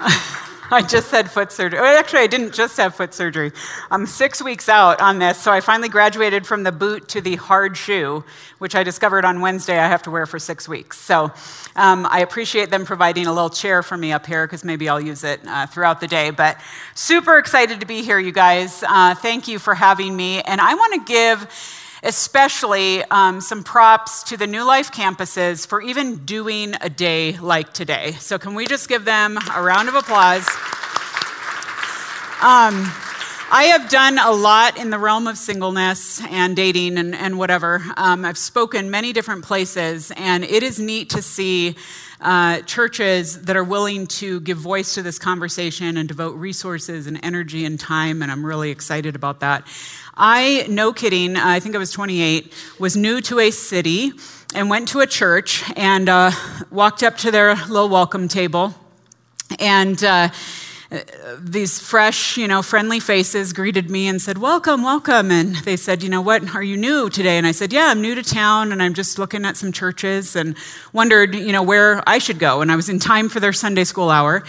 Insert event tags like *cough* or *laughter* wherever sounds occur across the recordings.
*laughs* I just had foot surgery. Actually, I didn't just have foot surgery. I'm six weeks out on this, so I finally graduated from the boot to the hard shoe, which I discovered on Wednesday I have to wear for six weeks. So um, I appreciate them providing a little chair for me up here because maybe I'll use it uh, throughout the day. But super excited to be here, you guys. Uh, thank you for having me. And I want to give especially um, some props to the New Life campuses for even doing a day like today. So, can we just give them a round of applause? Um, I have done a lot in the realm of singleness and dating and, and whatever. Um, I've spoken many different places, and it is neat to see uh, churches that are willing to give voice to this conversation and devote resources and energy and time, and I'm really excited about that. I, no kidding, I think I was 28, was new to a city and went to a church and uh, walked up to their little welcome table. And uh, these fresh, you know, friendly faces greeted me and said, Welcome, welcome. And they said, You know what, are you new today? And I said, Yeah, I'm new to town and I'm just looking at some churches and wondered, you know, where I should go. And I was in time for their Sunday school hour.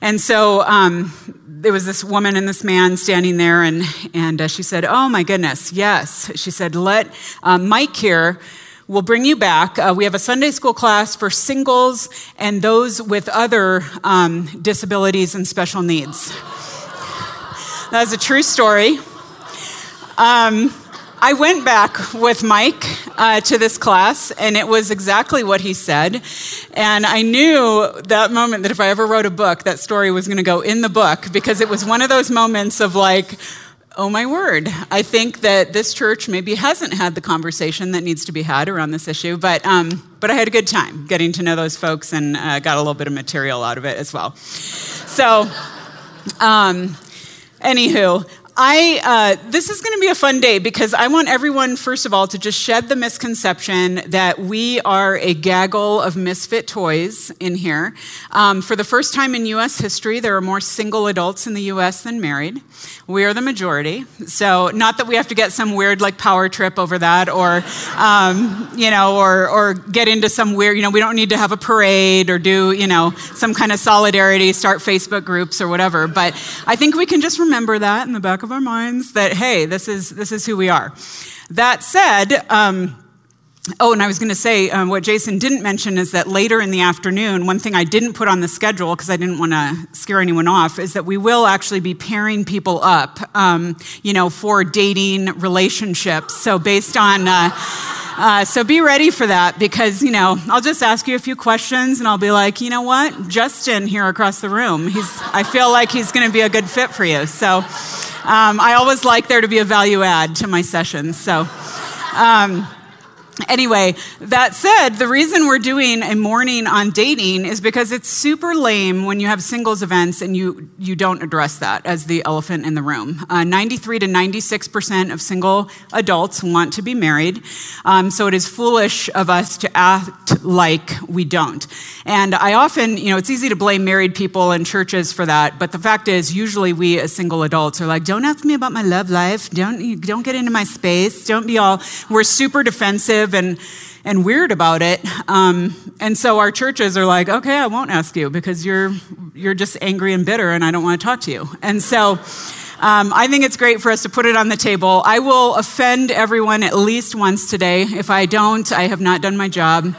And so um, there was this woman and this man standing there, and, and uh, she said, Oh my goodness, yes. She said, Let uh, Mike here will bring you back. Uh, we have a Sunday school class for singles and those with other um, disabilities and special needs. That's a true story. Um, I went back with Mike uh, to this class, and it was exactly what he said. And I knew that moment that if I ever wrote a book, that story was going to go in the book because it was one of those moments of like, oh my word, I think that this church maybe hasn't had the conversation that needs to be had around this issue, but, um, but I had a good time getting to know those folks and uh, got a little bit of material out of it as well. So, um, anywho, I, uh, this is going to be a fun day because I want everyone, first of all, to just shed the misconception that we are a gaggle of misfit toys in here. Um, for the first time in U.S. history, there are more single adults in the U.S. than married. We are the majority. So, not that we have to get some weird like power trip over that or, um, you know, or, or get into some weird, you know, we don't need to have a parade or do, you know, some kind of solidarity, start Facebook groups or whatever. But I think we can just remember that in the back of our minds that, hey, this is, this is who we are. That said, um, Oh, and I was going to say um, what Jason didn't mention is that later in the afternoon, one thing I didn't put on the schedule because I didn't want to scare anyone off is that we will actually be pairing people up, um, you know, for dating relationships. So based on. Uh, uh, so be ready for that because, you know, I'll just ask you a few questions and I'll be like, you know what? Justin here across the room, he's, I feel like he's going to be a good fit for you. So um, I always like there to be a value add to my sessions. So, um, Anyway, that said, the reason we're doing a morning on dating is because it's super lame when you have singles events and you, you don't address that as the elephant in the room. Uh, 93 to 96% of single adults want to be married, um, so it is foolish of us to act like we don't. And I often, you know, it's easy to blame married people and churches for that, but the fact is, usually we as single adults are like, don't ask me about my love life, don't, don't get into my space, don't be all, we're super defensive and, and weird about it. Um, and so our churches are like, okay, I won't ask you because you're, you're just angry and bitter and I don't want to talk to you. And so um, I think it's great for us to put it on the table. I will offend everyone at least once today. If I don't, I have not done my job.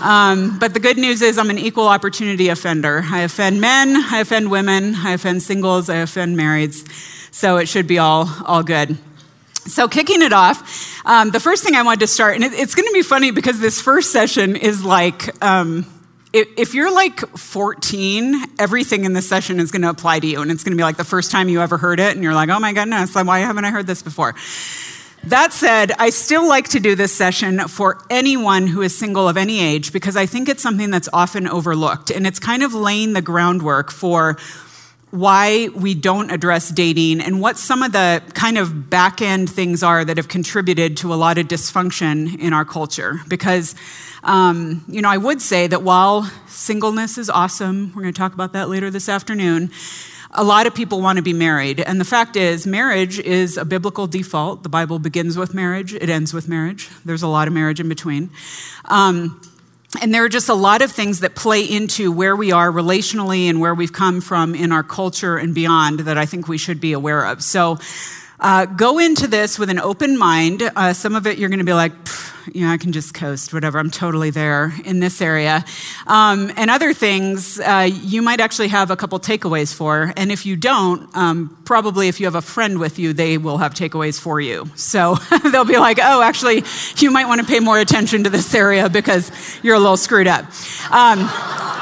Um, but the good news is I'm an equal opportunity offender. I offend men, I offend women, I offend singles, I offend marrieds. So it should be all, all good. So, kicking it off, um, the first thing I wanted to start, and it, it's going to be funny because this first session is like, um, if, if you're like 14, everything in this session is going to apply to you. And it's going to be like the first time you ever heard it, and you're like, oh my goodness, why haven't I heard this before? That said, I still like to do this session for anyone who is single of any age because I think it's something that's often overlooked. And it's kind of laying the groundwork for why we don't address dating and what some of the kind of back end things are that have contributed to a lot of dysfunction in our culture. Because, um, you know, I would say that while singleness is awesome, we're going to talk about that later this afternoon. A lot of people want to be married. And the fact is, marriage is a biblical default. The Bible begins with marriage, it ends with marriage. There's a lot of marriage in between. Um, and there are just a lot of things that play into where we are relationally and where we've come from in our culture and beyond that I think we should be aware of. So, uh, go into this with an open mind. Uh, some of it you're going to be like, you know, I can just coast, whatever. I'm totally there in this area. Um, and other things uh, you might actually have a couple takeaways for. And if you don't, um, probably if you have a friend with you, they will have takeaways for you. So *laughs* they'll be like, oh, actually, you might want to pay more attention to this area because you're a little screwed up. Um,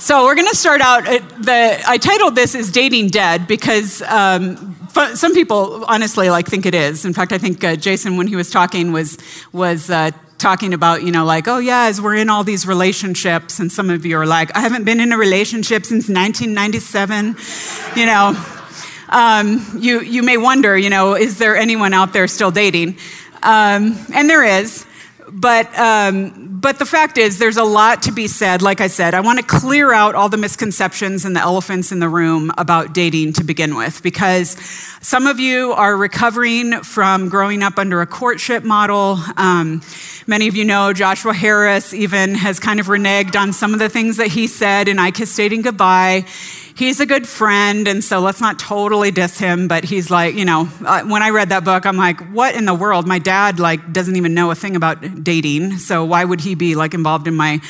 so we're going to start out. Uh, the I titled this "Is Dating Dead?" because um, some people honestly like think it is. In fact, I think uh, Jason, when he was talking, was was. Uh, talking about, you know, like, oh, yeah, as we're in all these relationships, and some of you are like, I haven't been in a relationship since 1997, you know. Um, you, you may wonder, you know, is there anyone out there still dating? Um, and there is. But, um, but the fact is, there's a lot to be said. Like I said, I want to clear out all the misconceptions and the elephants in the room about dating to begin with, because some of you are recovering from growing up under a courtship model. Um, many of you know Joshua Harris even has kind of reneged on some of the things that he said in I Kiss Dating Goodbye he's a good friend, and so let's not totally diss him. But he's like, you know, when I read that book, I'm like, what in the world? My dad like doesn't even know a thing about dating, so why would he be like involved in my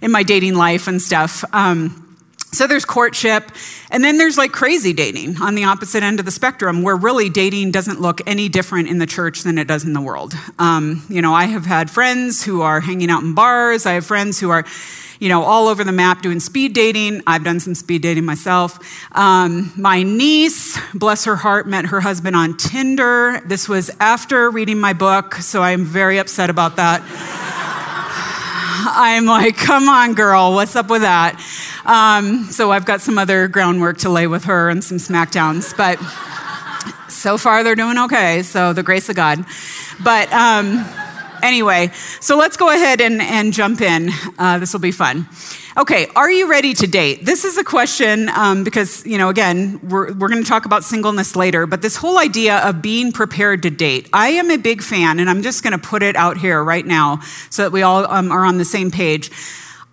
in my dating life and stuff? Um, so there's courtship, and then there's like crazy dating on the opposite end of the spectrum, where really dating doesn't look any different in the church than it does in the world. Um, you know, I have had friends who are hanging out in bars. I have friends who are you know, all over the map doing speed dating. I've done some speed dating myself. Um, my niece, bless her heart, met her husband on Tinder. This was after reading my book, so I'm very upset about that. *sighs* I'm like, come on, girl, what's up with that? Um, so I've got some other groundwork to lay with her and some smackdowns, but so far they're doing okay. So the grace of God. But um, Anyway, so let's go ahead and, and jump in. Uh, this will be fun. Okay, are you ready to date? This is a question um, because, you know, again, we're, we're going to talk about singleness later, but this whole idea of being prepared to date. I am a big fan, and I'm just going to put it out here right now so that we all um, are on the same page.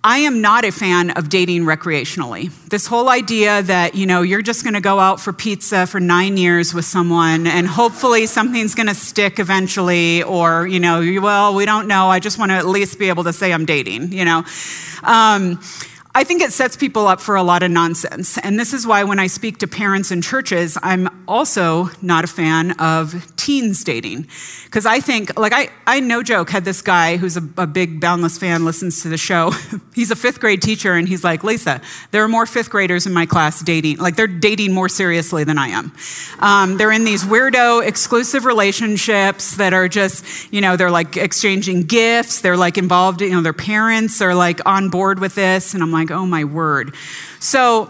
I am not a fan of dating recreationally. This whole idea that, you know, you're just going to go out for pizza for nine years with someone and hopefully something's going to stick eventually, or, you know, well, we don't know. I just want to at least be able to say I'm dating, you know. Um, I think it sets people up for a lot of nonsense. And this is why when I speak to parents in churches, I'm also not a fan of teens dating. Because I think, like, I, I no joke had this guy who's a, a big Boundless fan, listens to the show. *laughs* he's a fifth grade teacher, and he's like, Lisa, there are more fifth graders in my class dating. Like, they're dating more seriously than I am. Um, they're in these weirdo exclusive relationships that are just, you know, they're like exchanging gifts. They're like involved, you know, their parents are like on board with this. And I'm like, like, oh my word. So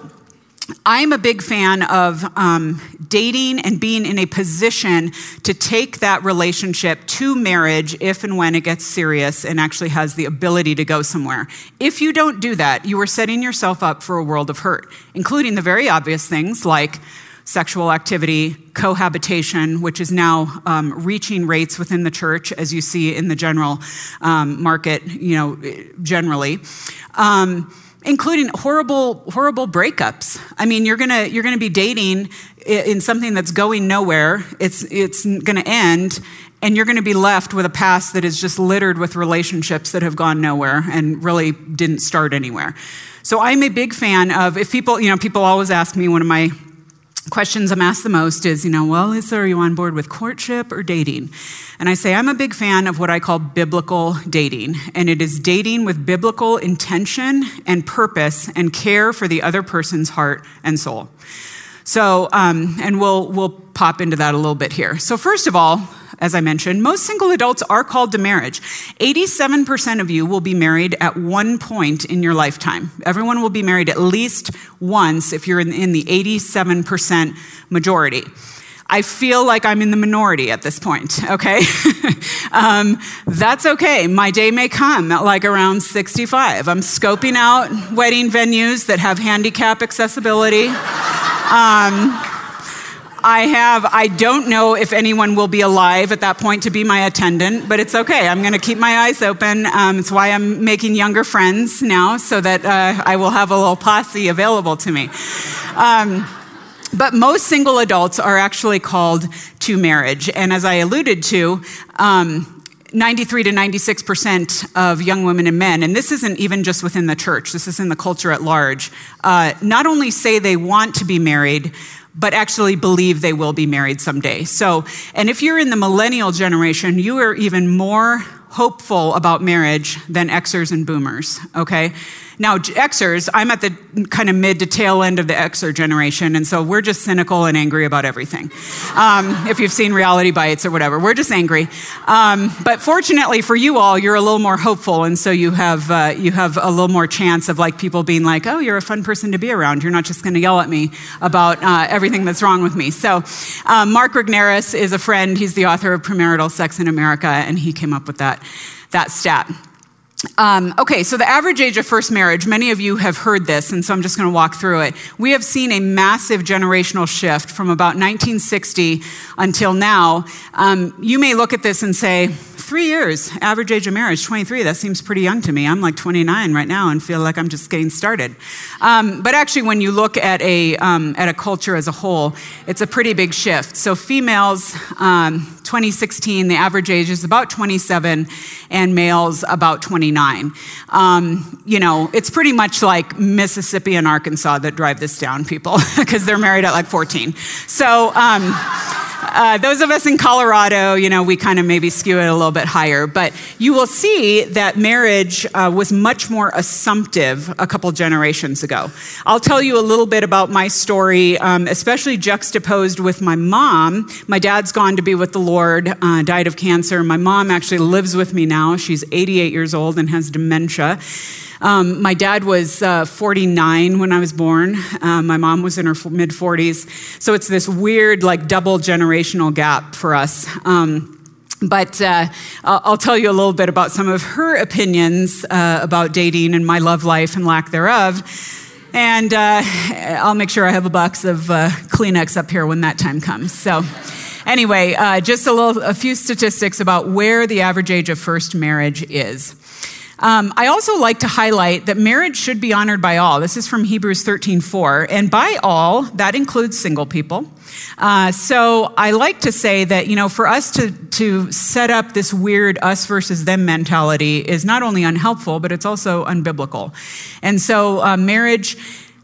I'm a big fan of um, dating and being in a position to take that relationship to marriage if and when it gets serious and actually has the ability to go somewhere. If you don't do that, you are setting yourself up for a world of hurt, including the very obvious things like sexual activity, cohabitation, which is now um, reaching rates within the church, as you see in the general um, market, you know, generally. Um, including horrible horrible breakups. I mean you're gonna you're gonna be dating in something that's going nowhere. It's it's gonna end and you're to be left with a past that is just littered with relationships that have gone nowhere and really didn't start anywhere. So i'm a big fan of if people you know people always ask me one of my questions I'm asked the most is, you know, well, Lisa, are you on board with courtship or dating? And I say, I'm a big fan of what I call biblical dating. And it is dating with biblical intention and purpose and care for the other person's heart and soul. So, um, and we'll, we'll pop into that a little bit here. So, first of all, as I mentioned, most single adults are called to marriage. 87% of you will be married at one point in your lifetime. Everyone will be married at least once if you're in, the 87% majority. I feel like I'm in the minority at this point, okay? *laughs* um, that's okay. My day may come at like around 65. I'm scoping out wedding venues that have handicap accessibility. Um, I have, I don't know if anyone will be alive at that point to be my attendant, but it's okay. I'm going to keep my eyes open. Um, it's why I'm making younger friends now so that uh, I will have a little posse available to me. Um, but most single adults are actually called to marriage. And as I alluded to, um, 93 to 96% of young women and men, and this isn't even just within the church, this is in the culture at large, uh, not only say they want to be married, but actually believe they will be married someday. So, and if you're in the millennial generation, you are even more hopeful about marriage than Xers and boomers, okay? Now, Xers, I'm at the kind of mid to tail end of the Xer generation, and so we're just cynical and angry about everything. Um, if you've seen Reality Bites or whatever, we're just angry. Um, but fortunately for you all, you're a little more hopeful, and so you have uh, you have a little more chance of like people being like, "Oh, you're a fun person to be around. You're not just going to yell at me about uh, everything that's wrong with me." So, um, Mark Regnerus is a friend. He's the author of Premarital Sex in America, and he came up with that that stat. Um, okay, so the average age of first marriage, many of you have heard this, and so I'm just going to walk through it. We have seen a massive generational shift from about 1960 until now. Um, you may look at this and say, three years, average age of marriage, 23. That seems pretty young to me. I'm like 29 right now and feel like I'm just getting started. Um, but actually, when you look at a, um, at a culture as a whole, it's a pretty big shift. So, females, um, 2016, the average age is about 27, and males about 29. Um, you know, it's pretty much like Mississippi and Arkansas that drive this down, people, *laughs* because they're married at like 14. So, um, uh, those of us in Colorado, you know, we kind of maybe skew it a little bit higher, but you will see that marriage uh, was much more assumptive a couple generations ago. I'll tell you a little bit about my story, um, especially juxtaposed with my mom. My dad's gone to be with the Lord, uh, died of cancer. My mom actually lives with me now. She's 88 years old and has dementia. Um, my dad was uh, 49 when I was born. Uh, my mom was in her mid 40s. So it's this weird, like, double generational gap for us. Um, but uh, I'll tell you a little bit about some of her opinions uh, about dating and my love life and lack thereof. And uh, I'll make sure I have a box of uh, Kleenex up here when that time comes. So, anyway, just a little, a few statistics about where the average age of first marriage is. Um, I also like to highlight that marriage should be honored by all. This is from Hebrews 13:4, and by all that includes single people. Uh, so I like to say that you know for us to to set up this weird us versus them mentality is not only unhelpful, but it's also unbiblical. And so uh, marriage.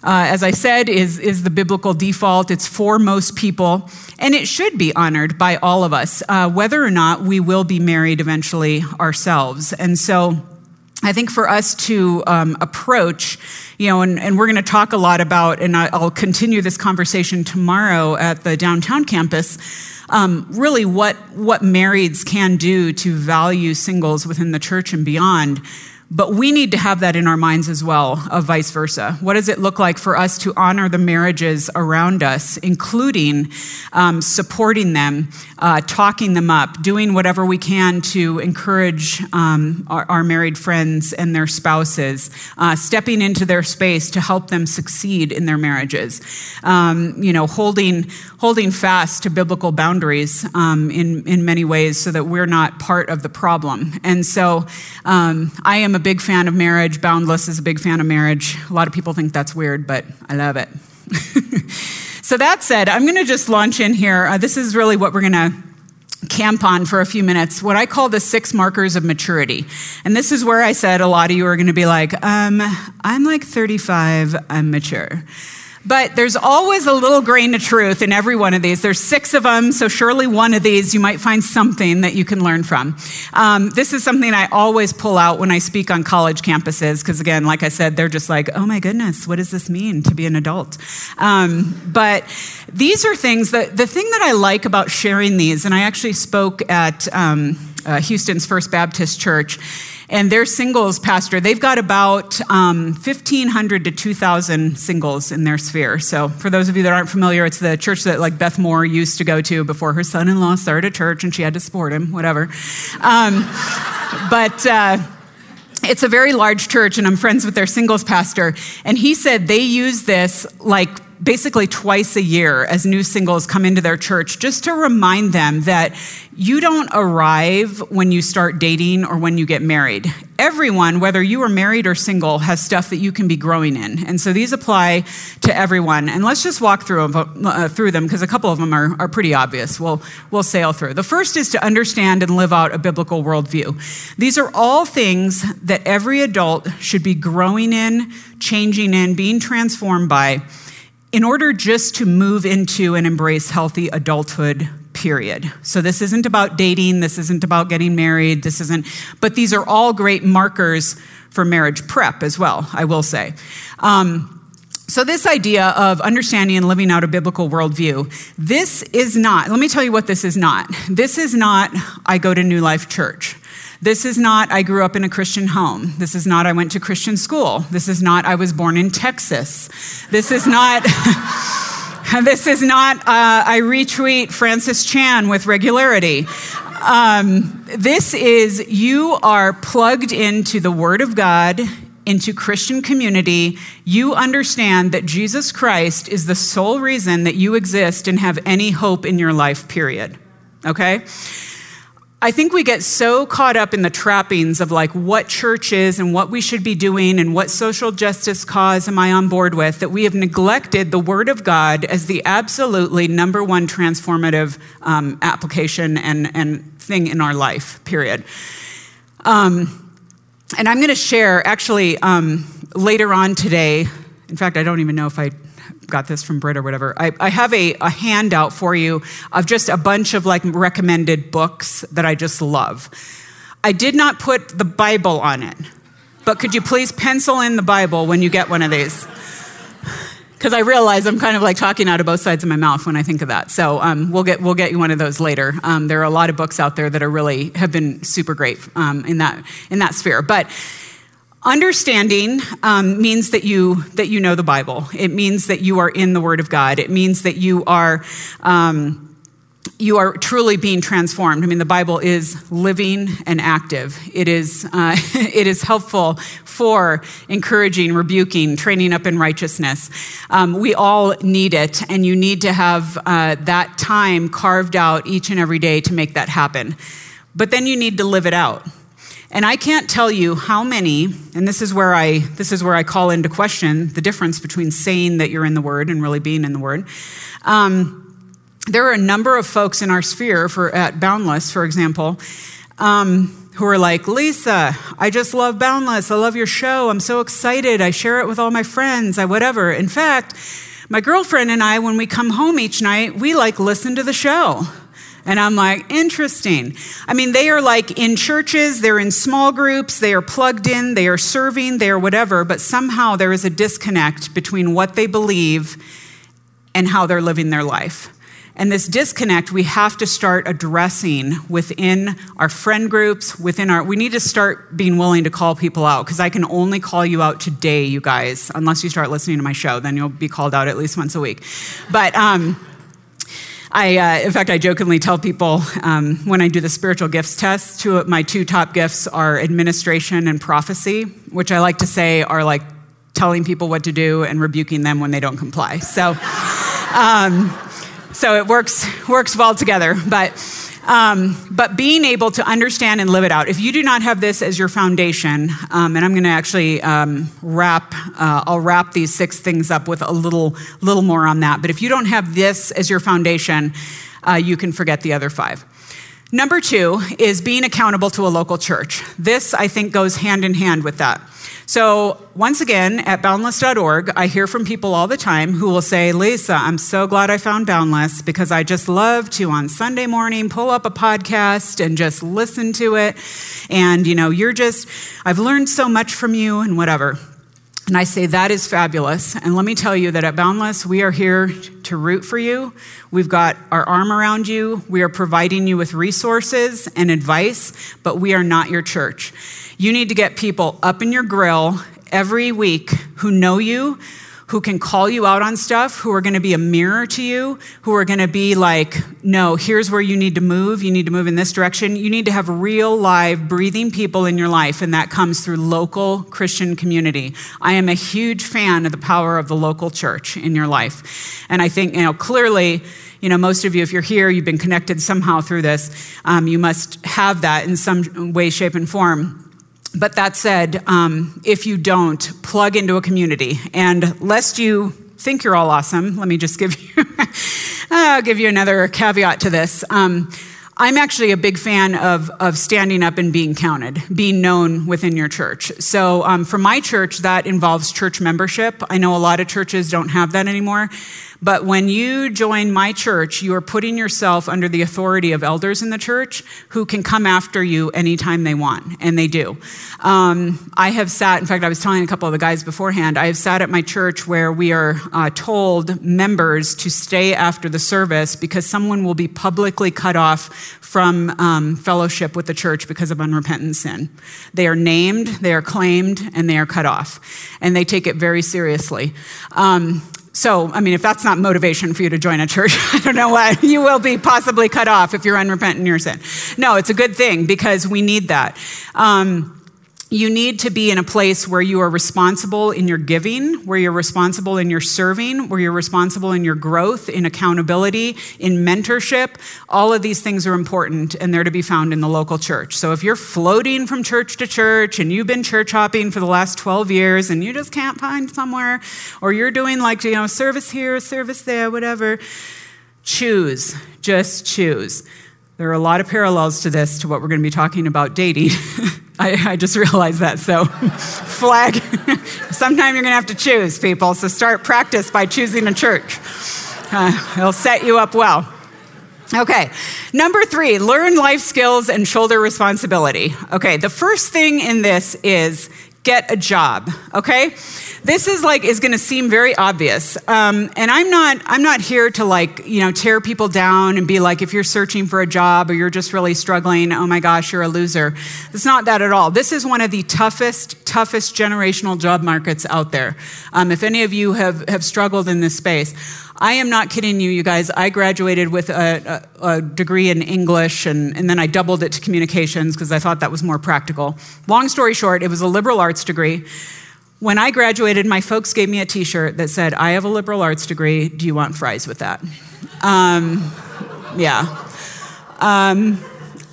Uh, as I said, is, is the biblical default. It's for most people, and it should be honored by all of us, uh, whether or not we will be married eventually ourselves. And so, I think for us to um, approach, you know, and, and we're going to talk a lot about, and I'll continue this conversation tomorrow at the downtown campus, um, really what, what marrieds can do to value singles within the church and beyond. But we need to have that in our minds as well, of vice versa. What does it look like for us to honor the marriages around us, including um, supporting them, uh, talking them up, doing whatever we can to encourage um, our, our, married friends and their spouses, uh, stepping into their space to help them succeed in their marriages, um, you know, holding, holding fast to biblical boundaries um, in, in many ways so that we're not part of the problem. And so um, I am a big fan of marriage. Boundless is a big fan of marriage. A lot of people think that's weird, but I love it. *laughs* so, that said, I'm going to just launch in here. Uh, this is really what we're going to camp on for a few minutes what I call the six markers of maturity. And this is where I said a lot of you are going to be like, um, I'm like 35, I'm mature. But there's always a little grain of truth in every one of these. There's six of them, so surely one of these you might find something that you can learn from. Um, this is something I always pull out when I speak on college campuses, because again, like I said, they're just like, oh my goodness, what does this mean to be an adult? Um, but these are things that the thing that I like about sharing these, and I actually spoke at um, uh, Houston's First Baptist Church and their singles pastor, they've got about um, 1,500 to 2,000 singles in their sphere. So, for those of you that aren't familiar, it's the church that like Beth Moore used to go to before her son-in-law started a church and she had to support him, whatever. Um, *laughs* but. Uh, it's a very large church, and I'm friends with their singles pastor. And he said they use this like basically twice a year as new singles come into their church just to remind them that you don't arrive when you start dating or when you get married. Everyone, whether you are married or single, has stuff that you can be growing in. And so these apply to everyone. And let's just walk through, uh, through them because a couple of them are, are pretty obvious. We'll, we'll sail through. The first is to understand and live out a biblical worldview. These are all things that every adult should be growing in, changing in, being transformed by in order just to move into and embrace healthy adulthood period. So this isn't about dating, this isn't about getting married, this isn't, but these are all great markers for marriage prep as well, I will say. Um, so, this idea of understanding and living out a biblical worldview, this is not, let me tell you what this is not. This is not, I go to New Life Church. This is not, I grew up in a Christian home. This is not, I went to Christian school. This is not, I was born in Texas. This is not. *laughs* This is not, uh, I retweet Francis Chan with regularity. Um, this is, you are plugged into the Word of God, into Christian community. You understand that Jesus Christ is the sole reason that you exist and have any hope in your life, period. Okay? I think we get so caught up in the trappings of like what church is and what we should be doing and what social justice cause am I on board with that we have neglected the Word of God as the absolutely number one transformative um, application and, and thing in our life, period. Um, and I'm going to share actually um, later on today. In fact, I don't even know if I got this from Brit or whatever. I, I have a, a handout for you of just a bunch of like recommended books that I just love. I did not put the Bible on it, but could you please pencil in the Bible when you get one of these? Because I realize I'm kind of like talking out of both sides of my mouth when I think of that. So um, we'll get we'll get you one of those later. Um, there are a lot of books out there that are really have been super great um, in that in that sphere, but Understanding um, means that you that you know the Bible. It means that you are in the Word of God. It means that you are um, you are truly being transformed. I mean, the Bible is living and active. It is uh, *laughs* it is helpful for encouraging, rebuking, training up in righteousness. Um, we all need it, and you need to have uh, that time carved out each and every day to make that happen. But then you need to live it out. And I can't tell you how many, and this is where I this is where I call into question the difference between saying that you're in the Word and really being in the Word. Um, there are a number of folks in our sphere, for at Boundless, for example, um, who are like, Lisa, I just love Boundless. I love your show. I'm so excited. I share it with all my friends. I whatever. In fact, my girlfriend and I, when we come home each night, we like listen to the show. And I'm like, interesting. I mean, they are like in churches, they're in small groups, they are plugged in, they are serving, they are whatever, but somehow there is a disconnect between what they believe and how they're living their life. And this disconnect we have to start addressing within our friend groups, within our, we need to start being willing to call people out because I can only call you out today, you guys, unless you start listening to my show, then you'll be called out at least once a week. But, um, I, uh, in fact, I jokingly tell people um, when I do the spiritual gifts test, two of my two top gifts are administration and prophecy, which I like to say are like telling people what to do and rebuking them when they don't comply. So, *laughs* um, so it works works well together. But um, but being able to understand and live it out. If you do not have this as your foundation, um, and I'm going to actually um, wrap, uh, I'll wrap these six things up with a little, little more on that. But if you don't have this as your foundation, uh, you can forget the other five. Number two is being accountable to a local church. This, I think, goes hand in hand with that. So, once again, at boundless.org, I hear from people all the time who will say, Lisa, I'm so glad I found Boundless because I just love to on Sunday morning pull up a podcast and just listen to it. And, you know, you're just, I've learned so much from you and whatever. And I say, that is fabulous. And let me tell you that at Boundless, we are here to root for you. We've got our arm around you. We are providing you with resources and advice, but we are not your church. You need to get people up in your grill every week who know you, who can call you out on stuff, who are going to be a mirror to you, who are going to be like, no, here's where you need to move. You need to move in this direction. You need to have real, live, breathing people in your life, and that comes through local Christian community. I am a huge fan of the power of the local church in your life. And I think, you know, clearly, you know, most of you, if you're here, you've been connected somehow through this. Um, you must have that in some way, shape, and form. But that said, um, if you don't, plug into a community. And lest you think you're all awesome, let me just give *laughs* you, I'll give you another caveat to this. Um, I'm actually a big fan of, of standing up and being counted, being known within your church. So, um, for my church, that involves church membership. I know a lot of churches don't have that anymore. But when you join my church, you are putting yourself under the authority of elders in the church who can come after you anytime they want, and they do. Um, I have sat, in fact, I was telling a couple of the guys beforehand, I have sat at my church where we are uh, told members to stay after the service because someone will be publicly cut off from um, fellowship with the church because of unrepentant sin. They are named, they are claimed, and they are cut off. And they take it very seriously. Um, so, I mean, if that's not motivation for you to join a church, *laughs* I don't know what. You will be possibly cut off if you're unrepentant in your sin. No, it's a good thing because we need that. Um, you need to be in a place where you are responsible in your giving, where you're responsible in your serving, where you're responsible in your growth, in accountability, in mentorship. All of these things are important and they're to be found in the local church. So if you're floating from church to church and you've been church hopping for the last 12 years and you just can't find somewhere, or you're doing like, you know, service here, service there, whatever, choose. Just choose. There are a lot of parallels to this, to what we're going to be talking about dating. *laughs* I, I, just realized that. So, *laughs* flag. Sometime you're going to have to choose, people. So, start practice by choosing a church. Uh, it'll set you up well. Okay, number three, learn life skills and shoulder responsibility. Okay, the first thing in this is get a job, okay? this is like is going to seem very obvious. Um, and i'm not i'm not here to like you know tear people down and be like if you're searching for a job or you're just really struggling oh my gosh you're a loser. It's not that at all. This is one of the toughest toughest generational job markets out there. Um, if any of you have have struggled in this space I am not kidding you, you guys. I graduated with a, a, a degree in English and, and, then I doubled it to communications because I thought that was more practical. Long story short, it was a liberal arts degree. When I graduated, my folks gave me a t shirt that said, I have a liberal arts degree. Do you want fries with that? Um, yeah. Um,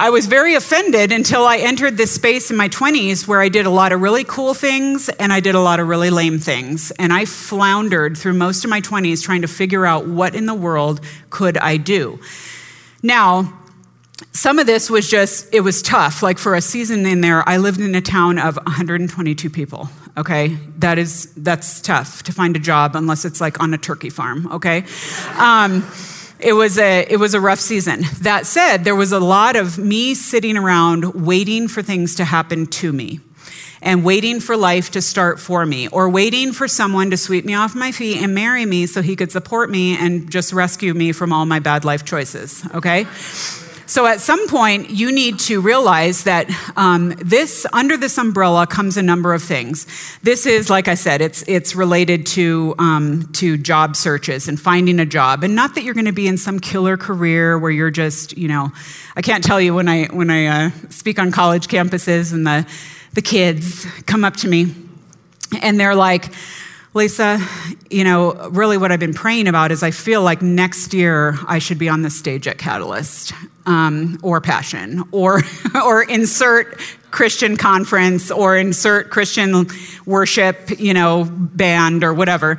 I was very offended until I entered this space in my 20s where I did a lot of really cool things and I did a lot of really lame things. And I floundered through most of my 20s trying to figure out what in the world could I do. Now, some of this was just, it was tough. Like for a season in there, I lived in a town of 122 people, okay? That is, that's tough to find a job unless it's like on a turkey farm, okay? Um, it was a it was a rough season. That said, there was a lot of me sitting around waiting for things to happen to me and waiting for life to start for me or waiting for someone to sweep me off my feet and marry me so he could support me and just rescue me from all my bad life choices, okay? So at some point, you need to realize that um, this, under this umbrella, comes a number of things. This is, like I said, it's it's related to um, to job searches and finding a job, and not that you're going to be in some killer career where you're just, you know, I can't tell you when I when I uh, speak on college campuses and the the kids come up to me and they're like Lisa, you know, really what I've been praying about is I feel like next year I should be on the stage at Catalyst um, or Passion or, *laughs* or insert Christian conference or insert Christian worship, you know, band or whatever.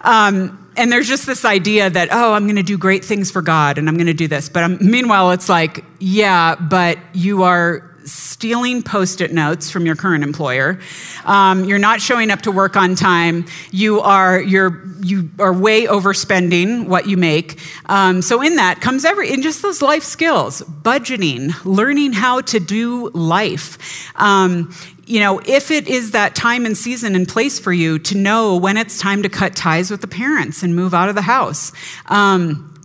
Um, and there's just this idea that, oh, I'm going to do great things for God and I'm going to do this. But um, meanwhile, it's like, yeah, but you are stealing post it notes from your current employer. Um, you're not showing up to work on time. You are, you're, you are way overspending what you make. Um, so, in that comes every, in just those life skills budgeting, learning how to do life. Um, you know, if it is that time and season and place for you to know when it's time to cut ties with the parents and move out of the house. Um,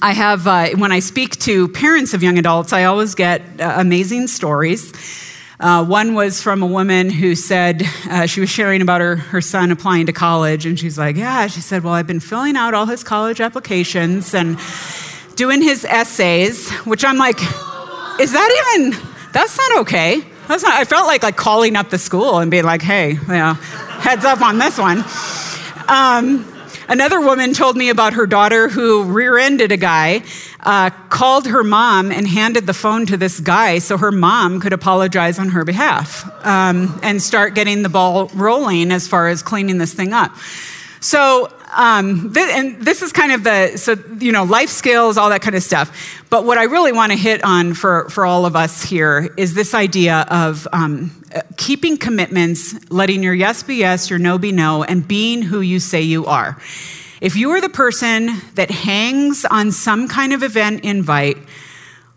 I have, uh, when I speak to parents of young adults, I always get uh, amazing stories Uh, one was from a woman who said uh, she was sharing about her, her son applying to college, and she's like, Yeah, she said, Well, I've been filling out all his college applications and doing his essays, which I'm like, Is that even, that's not okay. That's not, I felt like, like calling up the school and being like, Hey, you know, heads up on this one. Um, Another woman told me about her daughter who rear ended a guy, uh, called her mom, and handed the phone to this guy so her mom could apologize on her behalf um, and start getting the ball rolling as far as cleaning this thing up. So, um, th- and this is kind of the, so, you know, life skills, all that kind of stuff. But what I really want to hit on for, for all of us here is this idea of um, keeping commitments, letting your yes be yes, your no be no, and being who you say you are. If you are the person that hangs on some kind of event invite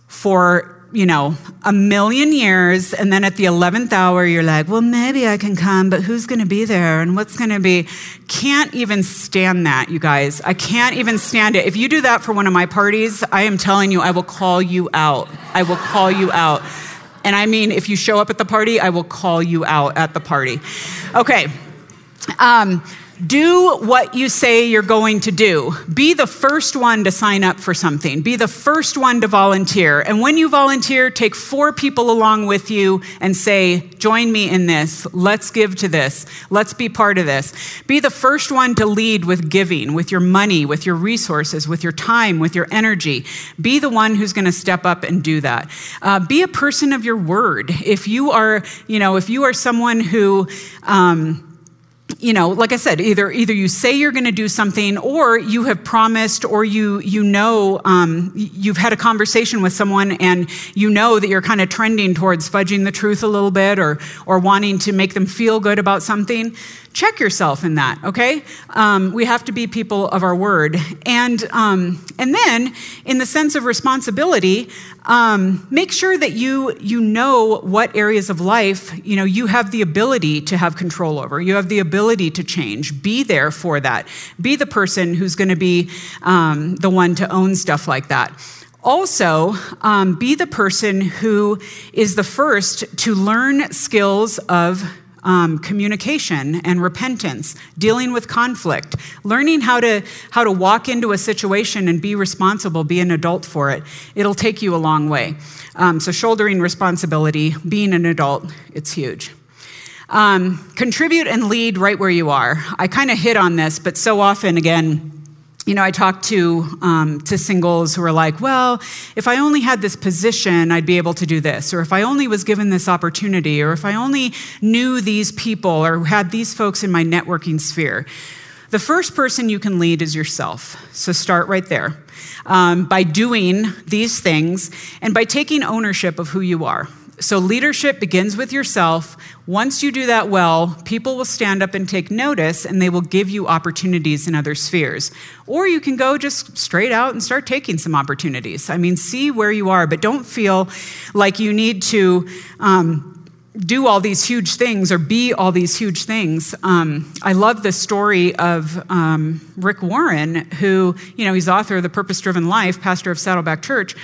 for you know, a million years, and then at the 11th hour, you're like, well, maybe I can come, but who's going to be there and what's going to be? Can't even stand that, you guys. I can't even stand it. If you do that for one of my parties, I am telling you, I will call you out. I will call you out. And I mean, if you show up at the party, I will call you out at the party. Okay. Um, do what you say you're going to do. Be the first one to sign up for something. Be the first one to volunteer. And when you volunteer, take four people along with you and say, Join me in this. Let's give to this. Let's be part of this. Be the first one to lead with giving, with your money, with your resources, with your time, with your energy. Be the one who's going to step up and do that. Uh, be a person of your word. If you are, you know, if you are someone who, um, you know like i said either either you say you're going to do something or you have promised or you you know um, you've had a conversation with someone and you know that you're kind of trending towards fudging the truth a little bit or or wanting to make them feel good about something check yourself in that okay? Um, we have to be people of our word. And um, and then in the sense of responsibility um, make sure that you you know what areas of life you know you have the ability to have control over. You have the ability to change. Be there for that. Be the person who's going to be um, the one to own stuff like that. Also, um, be the person who is the first to learn skills of um, communication and repentance, dealing with conflict, learning how to, how to walk into a situation and be responsible, be an adult for it. It'll take you a long way. Um, so, shouldering responsibility, being an adult, it's huge. Um, contribute and lead right where you are. I kind of hit on this, but so often, again, you know, I talk to, um, to singles who are like, well, if I only had this position, I'd be able to do this. Or if I only was given this opportunity. Or if I only knew these people or had these folks in my networking sphere. The first person you can lead is yourself. So start right there um, by doing these things and by taking ownership of who you are. So, leadership begins with yourself. Once you do that well, people will stand up and take notice and they will give you opportunities in other spheres. Or you can go just straight out and start taking some opportunities. I mean, see where you are, but don't feel like you need to. Um, do all these huge things or be all these huge things. Um, I love the story of um, Rick Warren, who, you know, he's author of The Purpose Driven Life, pastor of Saddleback Church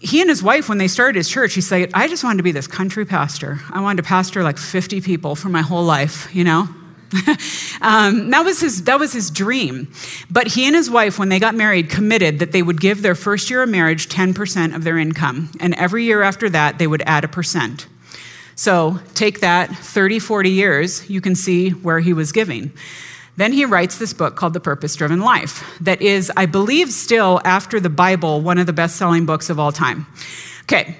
he and his wife, when they started his church, he said, I just wanted to be this country pastor. I wanted to pastor like 50 people for my whole life, you know? *laughs* um, that, was his, that was his dream. But he and his wife, when they got married, committed that they would give their first year of marriage 10% of their income. And every year after that, they would add a percent. So take that 30, 40 years, you can see where he was giving. Then he writes this book called The Purpose Driven Life, that is, I believe, still after the Bible, one of the best selling books of all time. Okay,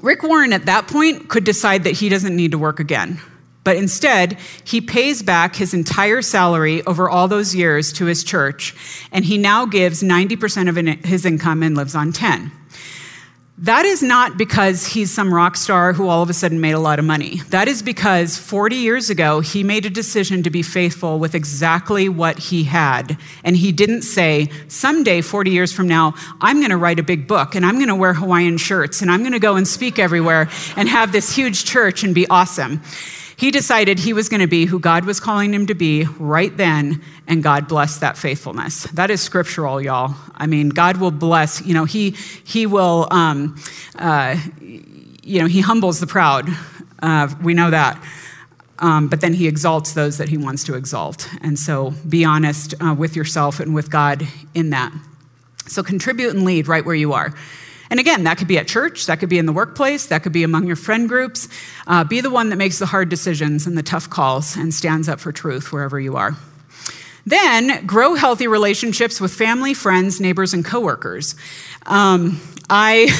Rick Warren at that point could decide that he doesn't need to work again. But instead, he pays back his entire salary over all those years to his church, and he now gives 90% of his income and lives on 10. That is not because he's some rock star who all of a sudden made a lot of money. That is because 40 years ago, he made a decision to be faithful with exactly what he had. And he didn't say, someday, 40 years from now, I'm going to write a big book and I'm going to wear Hawaiian shirts and I'm going to go and speak everywhere and have this huge church and be awesome. He decided he was going to be who God was calling him to be right then, and God blessed that faithfulness. That is scriptural, y'all. I mean, God will bless, you know, He, he will, um, uh, you know, He humbles the proud. Uh, we know that. Um, but then he exalts those that he wants to exalt. And so be honest uh, with yourself and with God in that. So contribute and lead right where you are. And again, that could be at church, that could be in the workplace, that could be among your friend groups. Uh, be the one that makes the hard decisions and the tough calls and stands up for truth wherever you are. Then grow healthy relationships with family, friends, neighbors, and coworkers. Um, I.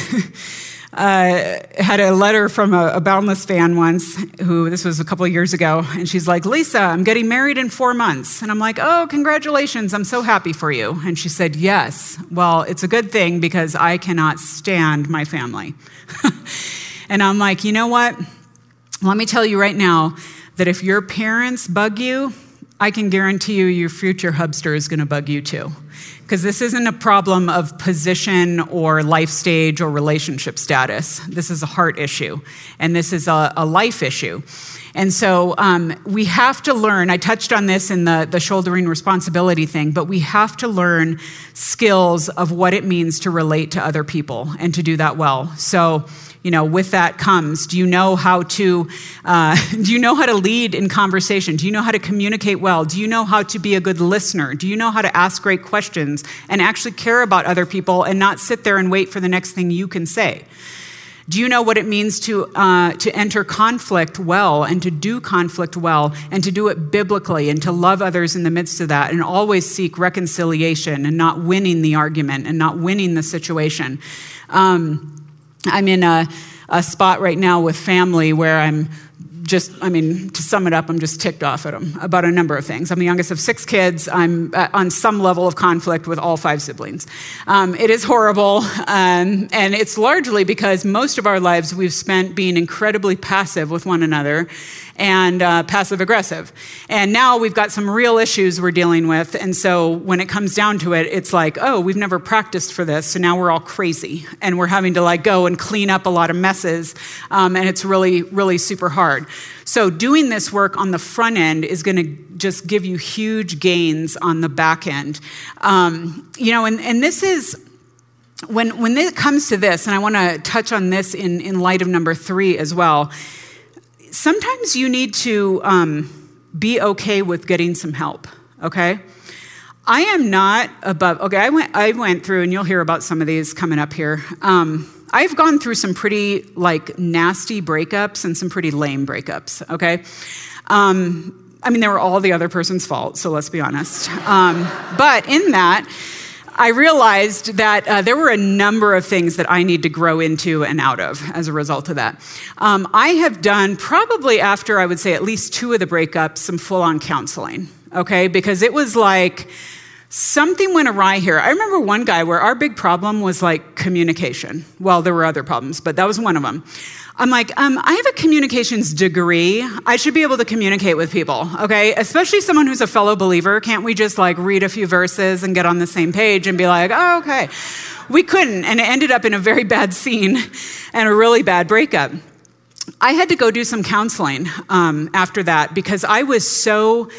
*laughs* uh, had a letter from a, a, Boundless fan once, who this was a couple of years ago, and she's like, Lisa, I'm getting married in four months. And I'm like, oh, congratulations, I'm so happy for you. And she said, yes. Well, it's a good thing because I cannot stand my family. *laughs* and I'm like, you know what? Let me tell you right now that if your parents bug you, I can guarantee you your future hubster is going to bug you too. Because this isn't a problem of position or life stage or relationship status. This is a heart issue, and this is a, a life issue. And so um, we have to learn. I touched on this in the, the shouldering responsibility thing, but we have to learn skills of what it means to relate to other people and to do that well. So, you know, with that comes, do you know how to, uh, *laughs* do you know how to lead in conversation? Do you know how to communicate well? Do you know how to be a good listener? Do you know how to ask great questions and actually care about other people and not sit there and wait for the next thing you can say? Do you know what it means to, uh, to enter conflict well and to do conflict well and to do it biblically and to love others in the midst of that and always seek reconciliation and not winning the argument and not winning the situation? Um, I'm in a, a spot right now with family where I'm just, I mean, to sum it up, I'm just ticked off at them about a number of things. I'm the youngest of six kids. I'm uh, on some level of conflict with all five siblings. Um, it is horrible, um, and it's largely because most of our lives we've spent being incredibly passive with one another and uh, passive aggressive. And now we've got some real issues we're dealing with. And so when it comes down to it, it's like, oh, we've never practiced for this. So now we're all crazy and we're having to like go and clean up a lot of messes. Um, and it's really, really super hard. So doing this work on the front end is going to just give you huge gains on the back end. Um, you know, and, and this is when when it comes to this, and I want to touch on this in, in light of number three as well sometimes you need to um, be okay with getting some help, okay? I am not above, okay, I went, I went through, and you'll hear about some of these coming up here. Um, I've gone through some pretty like nasty breakups and some pretty lame breakups, okay? Um, I mean, they were all the other person's fault, so let's be honest. Um, but in that, I realized that uh, there were a number of things that I need to grow into and out of as a result of that. Um, I have done probably after I would say at least two of the breakups some full on counseling, okay? Because it was like something went awry here. I remember one guy where our big problem was like communication. Well, there were other problems, but that was one of them. I'm like, um, I have a communications degree. I should be able to communicate with people, okay? Especially someone who's a fellow believer. Can't we just like read a few verses and get on the same page and be like, oh, okay? We couldn't, and it ended up in a very bad scene *laughs* and a really bad breakup. I had to go do some counseling um, after that because I was so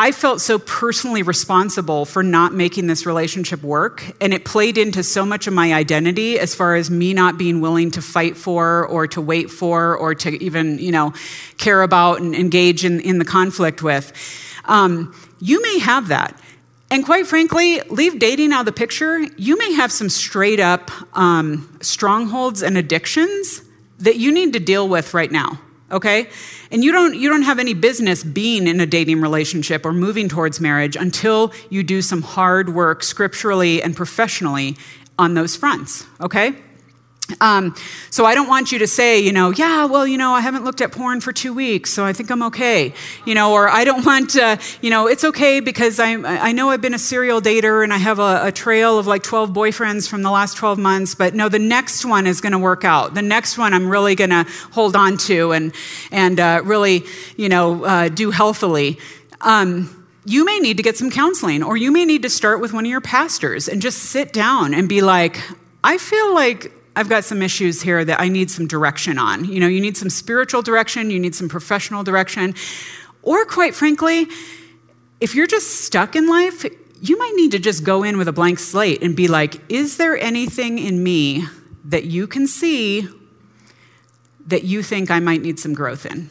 I felt so personally responsible for not making this relationship work. And it played into so much of my identity as far as me not being willing to fight for or to wait for or to even, you know, care about and engage in, in the conflict with. Um, you may have that. And quite frankly, leave dating out of the picture. You may have some straight up um, strongholds and addictions that you need to deal with right now okay? And you don't, you don't have any business being in a dating relationship or moving towards marriage until you do some hard work scripturally and professionally on those fronts, okay? Um, so I don't want you to say, you know, yeah, well, you know, I haven't looked at porn for two weeks, so I think I'm okay. You know, or I don't *laughs* want, uh, you know, it's okay because I, I know I've been a serial dater and I have a, a trail of like 12 boyfriends from the last 12 months, but no, the next one is going to work out. The next one I'm really going to hold on to and, and uh, really, you know, uh, do healthily. Um, you may need to get some counseling, or you may need to start with one of your pastors and just sit down and be like, I feel like I've got some issues here that I need some direction on. You know, you need some spiritual direction, you need some professional direction. Or, quite frankly, if you're just stuck in life, you might need to just go in with a blank slate and be like, is there anything in me that you can see that you think I might need some growth in.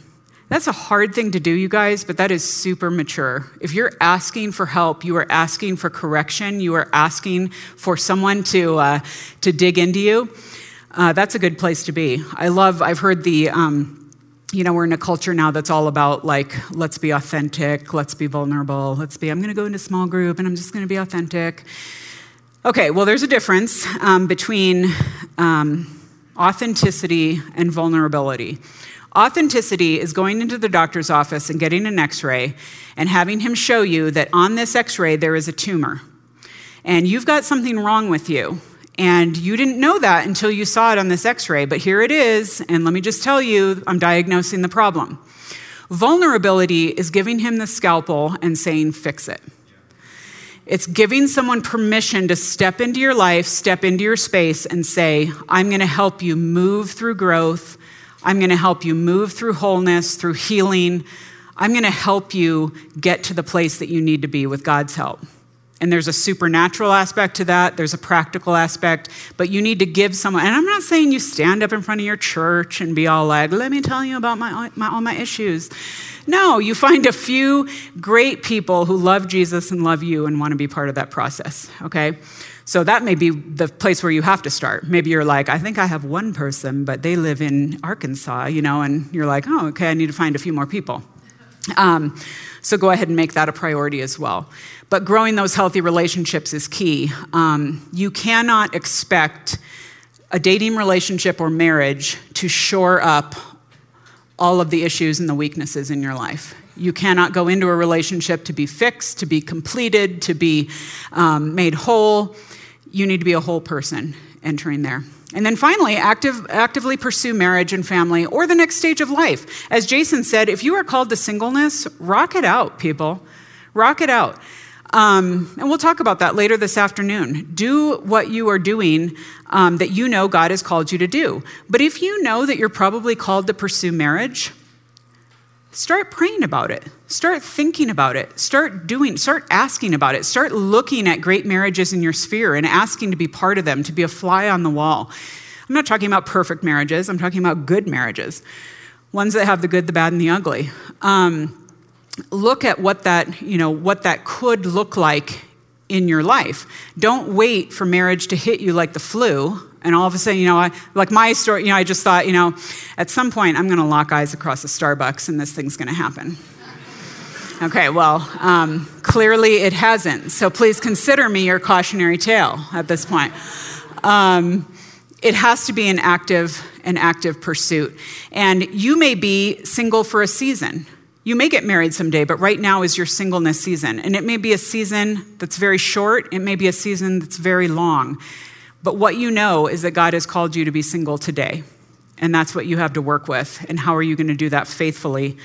That's a hard thing to do, you guys, but that is super mature. If you're asking for help, you are asking for correction, you are asking for someone to, uh, to dig into you, uh, that's a good place to be. I love, I've heard the, um, you know, we're in a culture now that's all about like, let's be authentic, let's be vulnerable, let's be, I'm to go into small group and I'm just to be authentic. Okay, well, there's a difference um, between um, authenticity and vulnerability. Authenticity is going into the doctor's office and getting an x ray and having him show you that on this x ray there is a tumor. And you've got something wrong with you. And you didn't know that until you saw it on this x ray, but here it is. And let me just tell you, I'm diagnosing the problem. Vulnerability is giving him the scalpel and saying, fix it. It's giving someone permission to step into your life, step into your space, and say, I'm going to help you move through growth. I'm going to help you move through wholeness, through healing. I'm going to help you get to the place that you need to be with God's help. And there's a supernatural aspect to that, there's a practical aspect, but you need to give someone, and I'm not saying you stand up in front of your church and be all like, let me tell you about my, my, all my issues. No, you find a few great people who love Jesus and love you and want to be part of that process, okay? So that may be the place where you have to start. Maybe you're like, I think I have one person, but they live in Arkansas, you know, and you're like, oh, okay, I need to find a few more people. Um, so go ahead and make that a priority as well. But growing those healthy relationships is key. Um, you cannot expect a dating relationship or marriage to shore up all of the issues and the weaknesses in your life. You cannot go into a relationship to be fixed, to be completed, to be um, made whole you need to be a whole person entering there. And then finally, active, actively pursue marriage and family or the next stage of life. As Jason said, if you are called to singleness, rock it out, people. Rock it out. Um, and we'll talk about that later this afternoon. Do what you are doing um, that you know God has called you to do. But if you know that you're probably called to pursue marriage, Start praying about it. Start thinking about it. Start doing, start asking about it. Start looking at great marriages in your sphere and asking to be part of them, to be a fly on the wall. I'm not talking about perfect marriages, I'm talking about good marriages, ones that have the good, the bad, and the ugly. Um, look at what that, you know, what that could look like in your life. Don't wait for marriage to hit you like the flu and all of a sudden, you know, I, like my story, you know, I just thought, you know, at some point I'm going to lock eyes across a Starbucks and this thing's going to happen. Okay, well, um, clearly it hasn't. So please consider me your cautionary tale at this point. Um, it has to be an active, an active pursuit. And you may be single for a season. You may get married someday, but right now is your singleness season. And it may be a season that's very short, it may be a season that's very long. But what you know is that God has called you to be single today. And that's what you have to work with. And how are you going to do that faithfully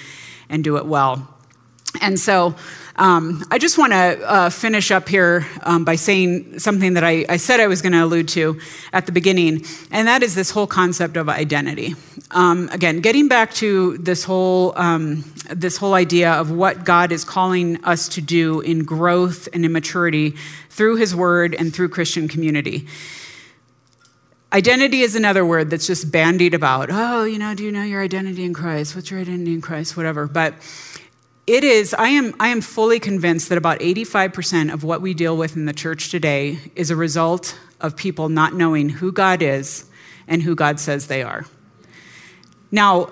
and do it well? And so um, I just want to uh, finish up here um, by saying something that I, I said I was going to allude to at the beginning, and that is this whole concept of identity. Um, again, getting back to this whole, um, this whole idea of what God is calling us to do in growth and in maturity through His Word and through Christian community. Identity is another word that's just bandied about. Oh, you know, do you know your identity in Christ? What's your identity in Christ? Whatever. But it is, I am, I am fully convinced that about 85% of what we deal with in the church today is a result of people not knowing who God is and who God says they are. Now,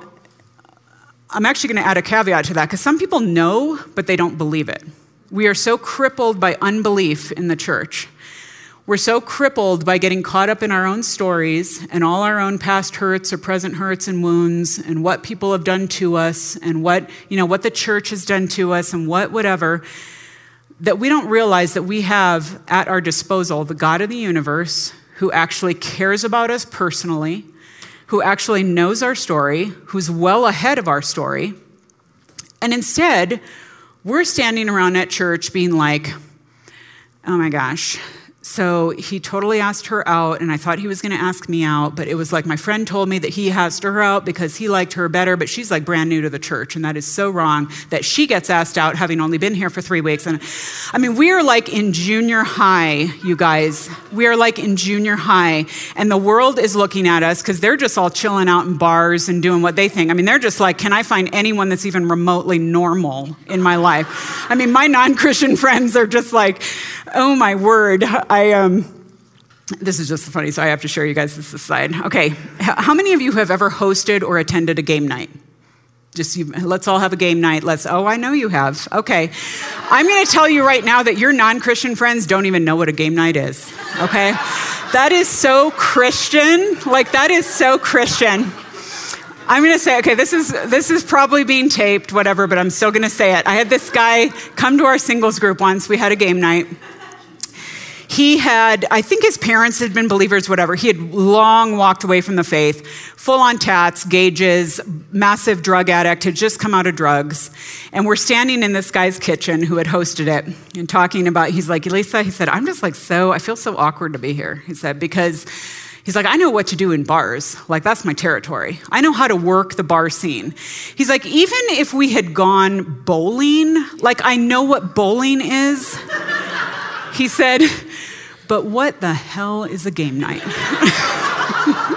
I'm actually going to add a caveat to that because some people know, but they don't believe it. We are so crippled by unbelief in the church we're so crippled by getting caught up in our own stories and all our own past hurts or present hurts and wounds and what people have done to us and what, you know, what the church has done to us and what whatever that we don't realize that we have at our disposal the God of the universe who actually cares about us personally, who actually knows our story, who's well ahead of our story. And instead, we're standing around at church being like, oh my gosh, So he totally asked her out, and I thought he was going to ask me out, but it was like my friend told me that he asked her out because he liked her better, but she's like brand new to the church, and that is so wrong that she gets asked out having only been here for three weeks. And I mean, we are like in junior high, you guys. We are like in junior high, and the world is looking at us because they're just all chilling out in bars and doing what they think. I mean, they're just like, can I find anyone that's even remotely normal in my life? I mean, my non Christian *laughs* friends are just like, oh my word. I um, this is just funny, so I have to show you guys this aside. Okay, how many of you have ever hosted or attended a game night? Just you, let's all have a game night. Let's. Oh, I know you have. Okay, I'm going to tell you right now that your non-Christian friends don't even know what a game night is. Okay, that is so Christian. Like that is so Christian. I'm going to say, okay, this is this is probably being taped, whatever, but I'm still going to say it. I had this guy come to our singles group once. We had a game night he had, I think his parents had been believers, whatever. He had long walked away from the faith, full on tats, gauges, massive drug addict, had just come out of drugs. And we're standing in this guy's kitchen who had hosted it and talking about, he's like, Elisa, he said, I'm just like so, I feel so awkward to be here. He said, because He's like, I know what to do in bars. Like, that's my territory. I know how to work the bar scene. He's like, even if we had gone bowling, like, I know what bowling is. he said, but what the hell is a game night? *laughs*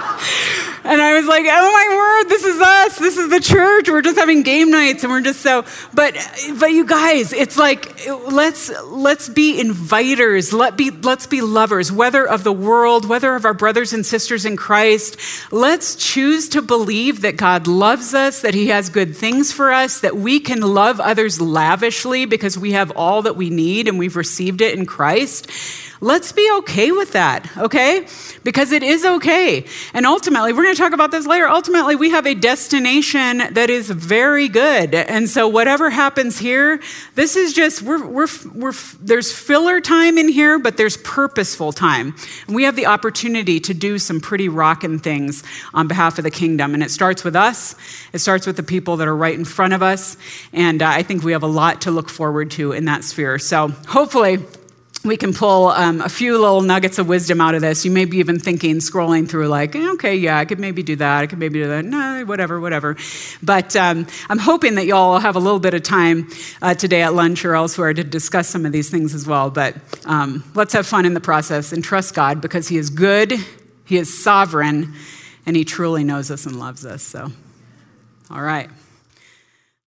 And I was like, oh my word, this is us. This is the church. We're just having game nights and we're just so but but you guys, it's like let's let's be inviters. Let be let's be lovers, whether of the world, whether of our brothers and sisters in Christ. Let's choose to believe that God loves us, that he has good things for us, that we can love others lavishly because we have all that we need and we've received it in Christ. Let's be okay with that, okay? Because it is okay. And ultimately, we're going to talk about this later. Ultimately, we have a destination that is very good. And so, whatever happens here, this is just, we're, we're, we're, there's filler time in here, but there's purposeful time. And we have the opportunity to do some pretty rocking things on behalf of the kingdom. And it starts with us, it starts with the people that are right in front of us. And uh, I think we have a lot to look forward to in that sphere. So, hopefully, we can pull um, a few little nuggets of wisdom out of this. You may be even thinking, scrolling through, like, eh, okay, yeah, I could maybe do that. I could maybe do that. No, whatever, whatever. But um, I'm hoping that y'all have a little bit of time uh, today at lunch or elsewhere to discuss some of these things as well. But um, let's have fun in the process and trust God because He is good, He is sovereign, and He truly knows us and loves us. So, all right.